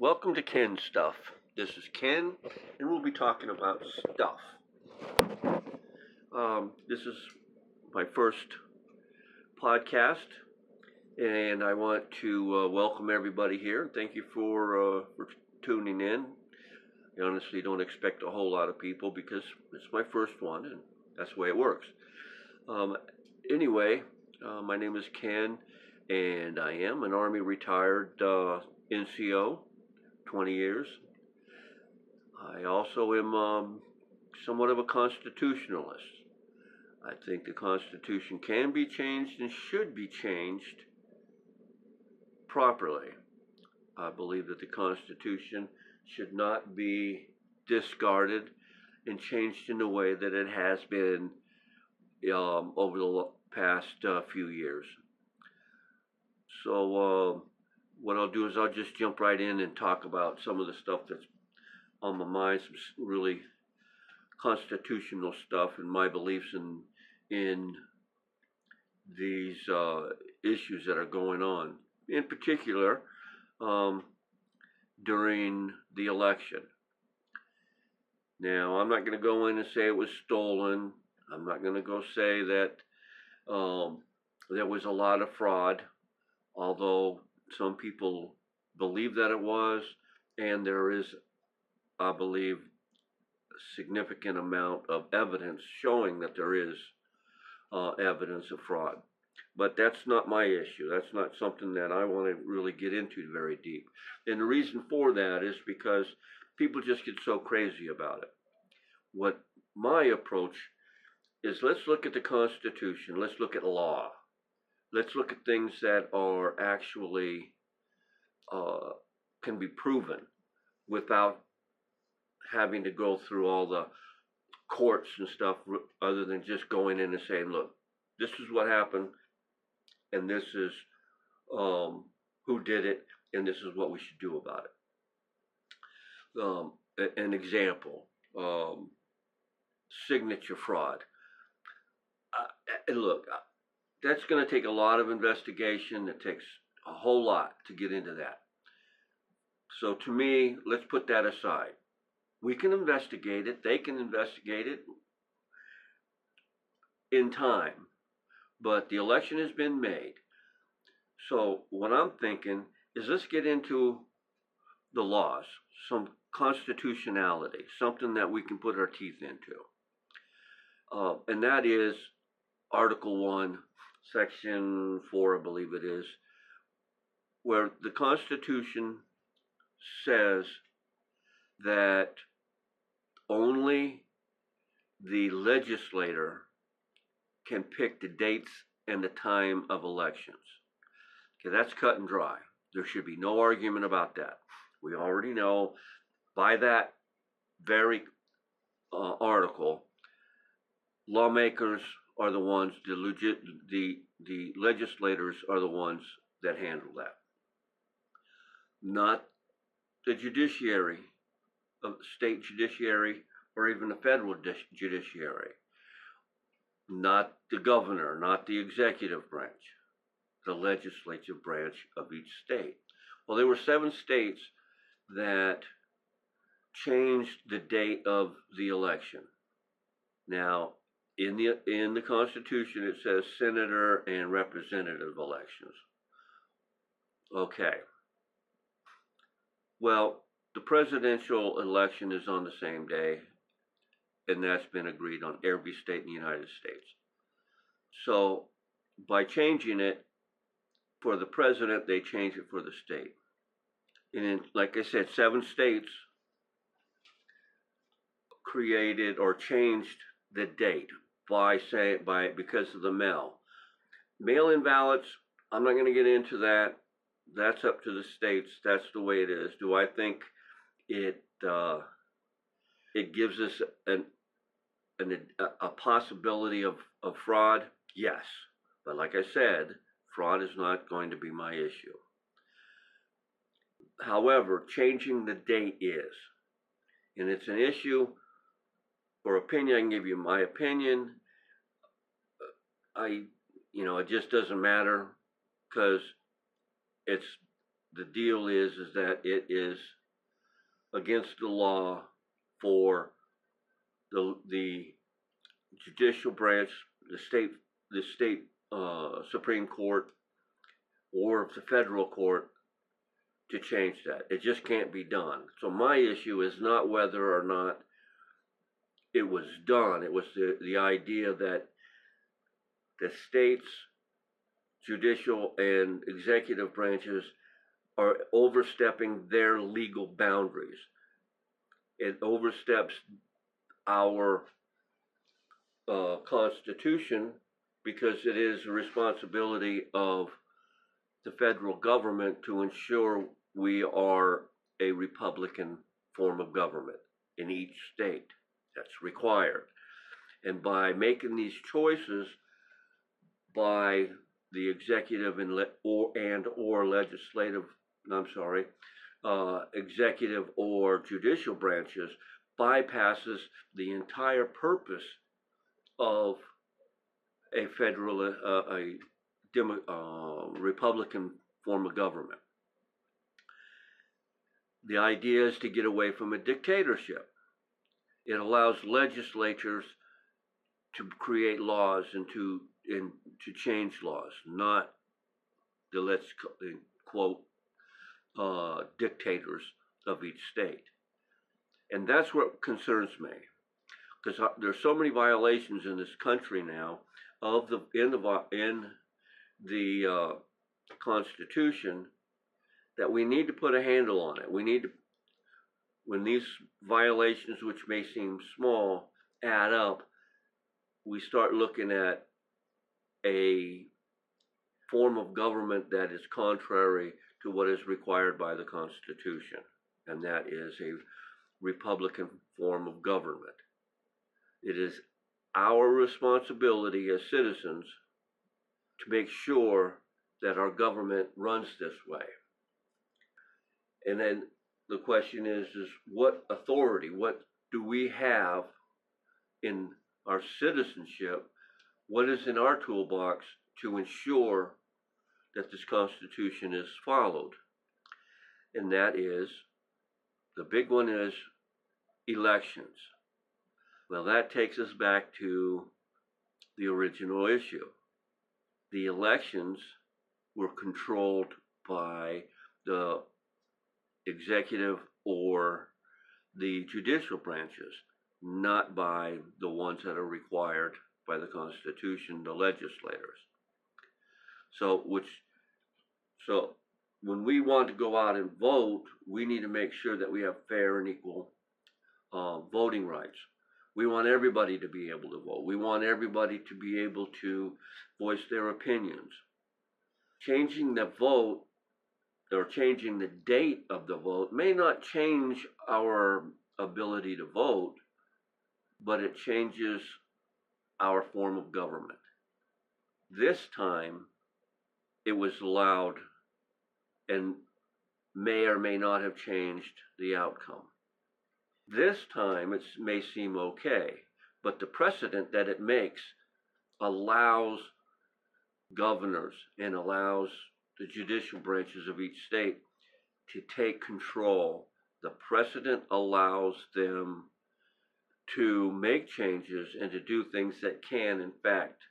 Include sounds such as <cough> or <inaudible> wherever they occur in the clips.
Welcome to Ken Stuff. This is Ken, and we'll be talking about stuff. Um, this is my first podcast, and I want to uh, welcome everybody here. Thank you for, uh, for tuning in. I honestly don't expect a whole lot of people because it's my first one, and that's the way it works. Um, anyway, uh, my name is Ken, and I am an Army retired uh, NCO, 20 years. I also am um, somewhat of a constitutionalist. I think the Constitution can be changed and should be changed properly. I believe that the Constitution should not be discarded and changed in the way that it has been um, over the past uh, few years. So, uh, what I'll do is I'll just jump right in and talk about some of the stuff that's on my mind, some really constitutional stuff and my beliefs in in these uh, issues that are going on. In particular, um, during the election. Now, I'm not going to go in and say it was stolen. I'm not going to go say that um, there was a lot of fraud, although some people believe that it was, and there is, I believe, a significant amount of evidence showing that there is uh, evidence of fraud. But that's not my issue. That's not something that I want to really get into very deep. And the reason for that is because people just get so crazy about it. What my approach is let's look at the Constitution, let's look at law, let's look at things that are actually uh, can be proven without having to go through all the courts and stuff other than just going in and saying, look, this is what happened, and this is um, who did it, and this is what we should do about it. Um, an example um, signature fraud. Uh, look, that's going to take a lot of investigation. It takes a whole lot to get into that. So to me, let's put that aside. We can investigate it. They can investigate it in time. But the election has been made. So what I'm thinking is let's get into the laws, some constitutionality, something that we can put our teeth into. Uh, and that is Article 1, Section 4, I believe it is, where the Constitution says that only the legislator can pick the dates and the time of elections. Okay, that's cut and dry. There should be no argument about that. We already know by that very uh, article, lawmakers are the ones, the legit, the the legislators are the ones that handle that, not the judiciary, of state judiciary, or even the federal judiciary, not the governor, not the executive branch, the legislative branch of each state. Well, there were seven states that changed the date of the election. Now, in the in the Constitution, it says senator and representative elections. Okay. Well, the presidential election is on the same day, and that's been agreed on every state in the United States. So, by changing it for the president, they change it for the state. And in, like I said, seven states created or changed the date by say by because of the mail. Mail-in ballots, I'm not going to get into that. That's up to the states. That's the way it is. Do I think it uh, it gives us an, an a possibility of, of fraud? Yes, but like I said, fraud is not going to be my issue. However, changing the date is, and it's an issue for opinion, I can give you my opinion. I, you know, it just doesn't matter because it's the deal is is that it is against the law for the the judicial branch, the state the state uh, Supreme Court or the federal court to change that. It just can't be done. So my issue is not whether or not it was done. It was the, the idea that the state's judicial and executive branches are overstepping their legal boundaries. It oversteps our uh, Constitution because it is a responsibility of the federal government to ensure we are a Republican form of government in each state. That's required. And by making these choices by the executive and, le- or, and or legislative I'm sorry, uh, executive or judicial branches bypasses the entire purpose of a federal, uh, a Demo- uh, Republican form of government. The idea is to get away from a dictatorship. It allows legislatures to create laws and to and to change laws, not the let's quote uh, dictators of each state. And that's what concerns me. Because uh, there's so many violations in this country now of the in the in the uh, Constitution that we need to put a handle on it. We need to, when these violations, which may seem small, add up, we start looking at a form of government that is contrary to what is required by the Constitution, and that is a Republican form of government. It is our responsibility as citizens to make sure that our government runs this way. And then the question is, is what authority, what do we have in our citizenship? What is in our toolbox to ensure that this Constitution is followed. And that is the big one is elections. Well, that takes us back to the original issue. The elections were controlled by the executive or the judicial branches, not by the ones that are required by the Constitution, the legislators. So, which, so when we want to go out and vote, we need to make sure that we have fair and equal uh, voting rights. We want everybody to be able to vote. We want everybody to be able to voice their opinions. Changing the vote or changing the date of the vote may not change our ability to vote, but it changes our form of government. This time, it was loud and may or may not have changed the outcome. This time it may seem okay, but the precedent that it makes allows governors and allows the judicial branches of each state to take control. The precedent allows them to make changes and to do things that can, in fact,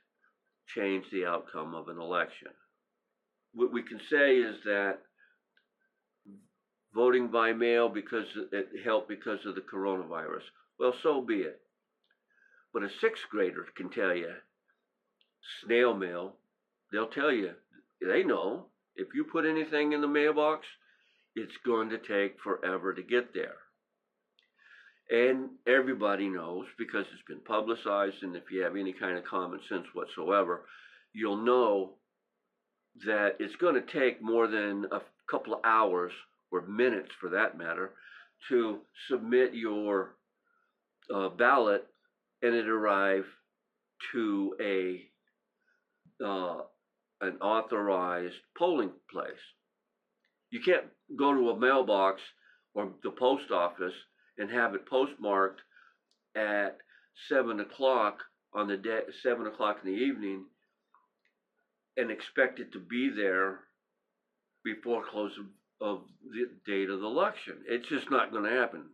change the outcome of an election what we can say is that voting by mail because it helped because of the coronavirus. Well, so be it. But a sixth grader can tell you snail mail. They'll tell you, they know if you put anything in the mailbox, it's going to take forever to get there. And everybody knows because it's been publicized, and if you have any kind of common sense whatsoever, you'll know that it's going to take more than a couple of hours or minutes for that matter to submit your uh, ballot and it arrive to a uh, an authorized polling place. You can't go to a mailbox or the post office and have it postmarked at seven o'clock on the day seven o'clock in the evening and expect it to be there before close of of the date of the election. It's just not going to happen.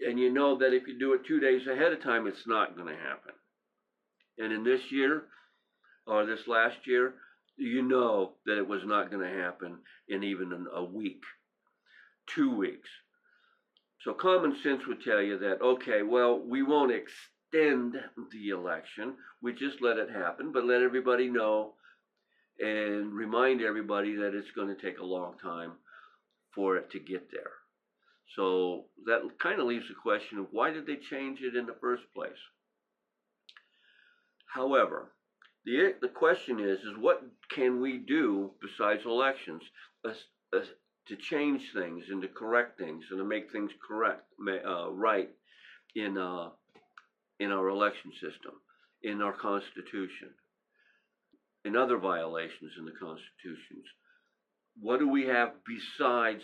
And you know that if you do it two days ahead of time, it's not going to happen. And in this year, or this last year, you know that it was not going to happen in even a week, two weeks. So common sense would tell you that, okay, well, we won't extend the election. We just let it happen, but let everybody know and remind everybody that it's going to take a long time for it to get there. So that kind of leaves the question of why did they change it in the first place? However, the, the question is, is what can we do besides elections to change things and to correct things and to make things correct, uh, right in, uh, in our election system, in our Constitution, in other violations in the Constitutions? What do we have besides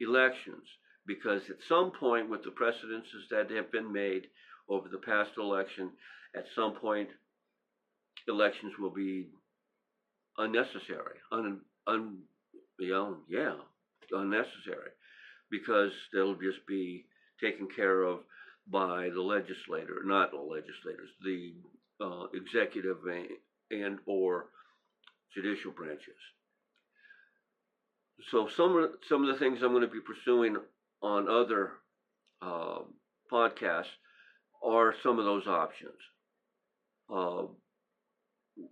elections? Because at some point, with the precedences that have been made over the past election, at some point, elections will be unnecessary, un, un, you know, yeah, unnecessary, because they'll just be taken care of by the legislator, not the legislators, the uh, executive and, or judicial branches. So some of some of the things I'm going to be pursuing on other uh, podcasts are some of those options. Uh,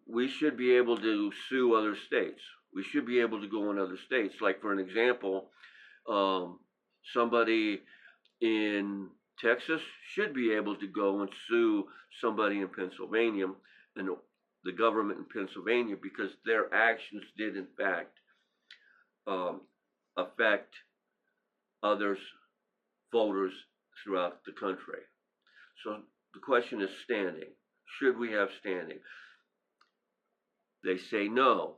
we should be able to sue other states. We should be able to go in other states. Like, for an example, um, somebody in Texas should be able to go and sue somebody in Pennsylvania and the government in Pennsylvania because their actions did, in fact, um, affect others, voters throughout the country. So the question is standing. Should we have standing? They say no.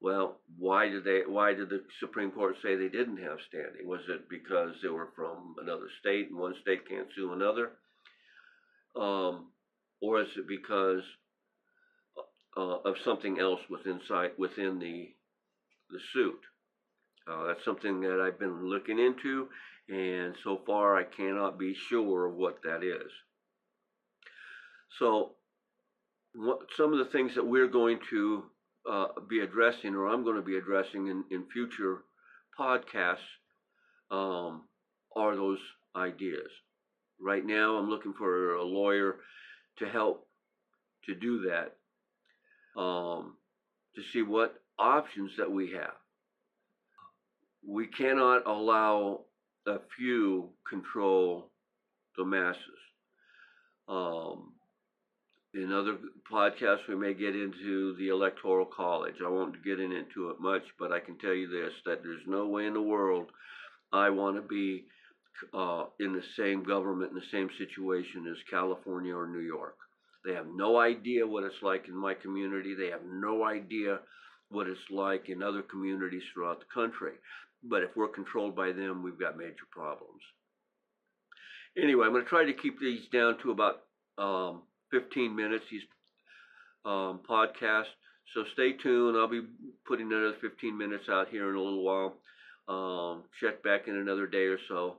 Well, why did they? Why did the Supreme Court say they didn't have standing? Was it because they were from another state and one state can't sue another, um, or is it because uh, of something else within site within the the suit? Uh, that's something that I've been looking into, and so far I cannot be sure of what that is. So what, some of the things that we're going to uh, be addressing, or I'm going to be addressing in, in future podcasts, um, are those ideas. Right now, I'm looking for a lawyer to help to do that, um, to see what options that we have. We cannot allow a few control the masses. Um, in other podcasts, we may get into the Electoral College. I won't get into it much, but I can tell you this that there's no way in the world I want to be uh, in the same government, in the same situation as California or New York. They have no idea what it's like in my community. They have no idea what it's like in other communities throughout the country. But if we're controlled by them, we've got major problems. Anyway, I'm going to try to keep these down to about um, 15 minutes, these um, podcasts. So stay tuned. I'll be putting another 15 minutes out here in a little while. Um, check back in another day or so,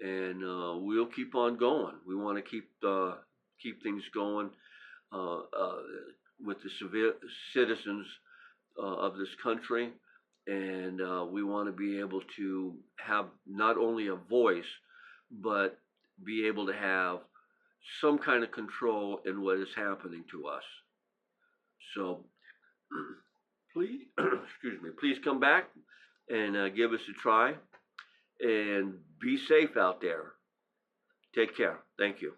and uh, we'll keep on going. We want to keep uh, keep things going uh, uh with the citizens uh, of this country, and uh, we want to be able to have not only a voice, but be able to have some kind of control in what is happening to us. So, <clears throat> please, <clears throat> excuse me, please come back and uh, give us a try and be safe out there. Take care. Thank you.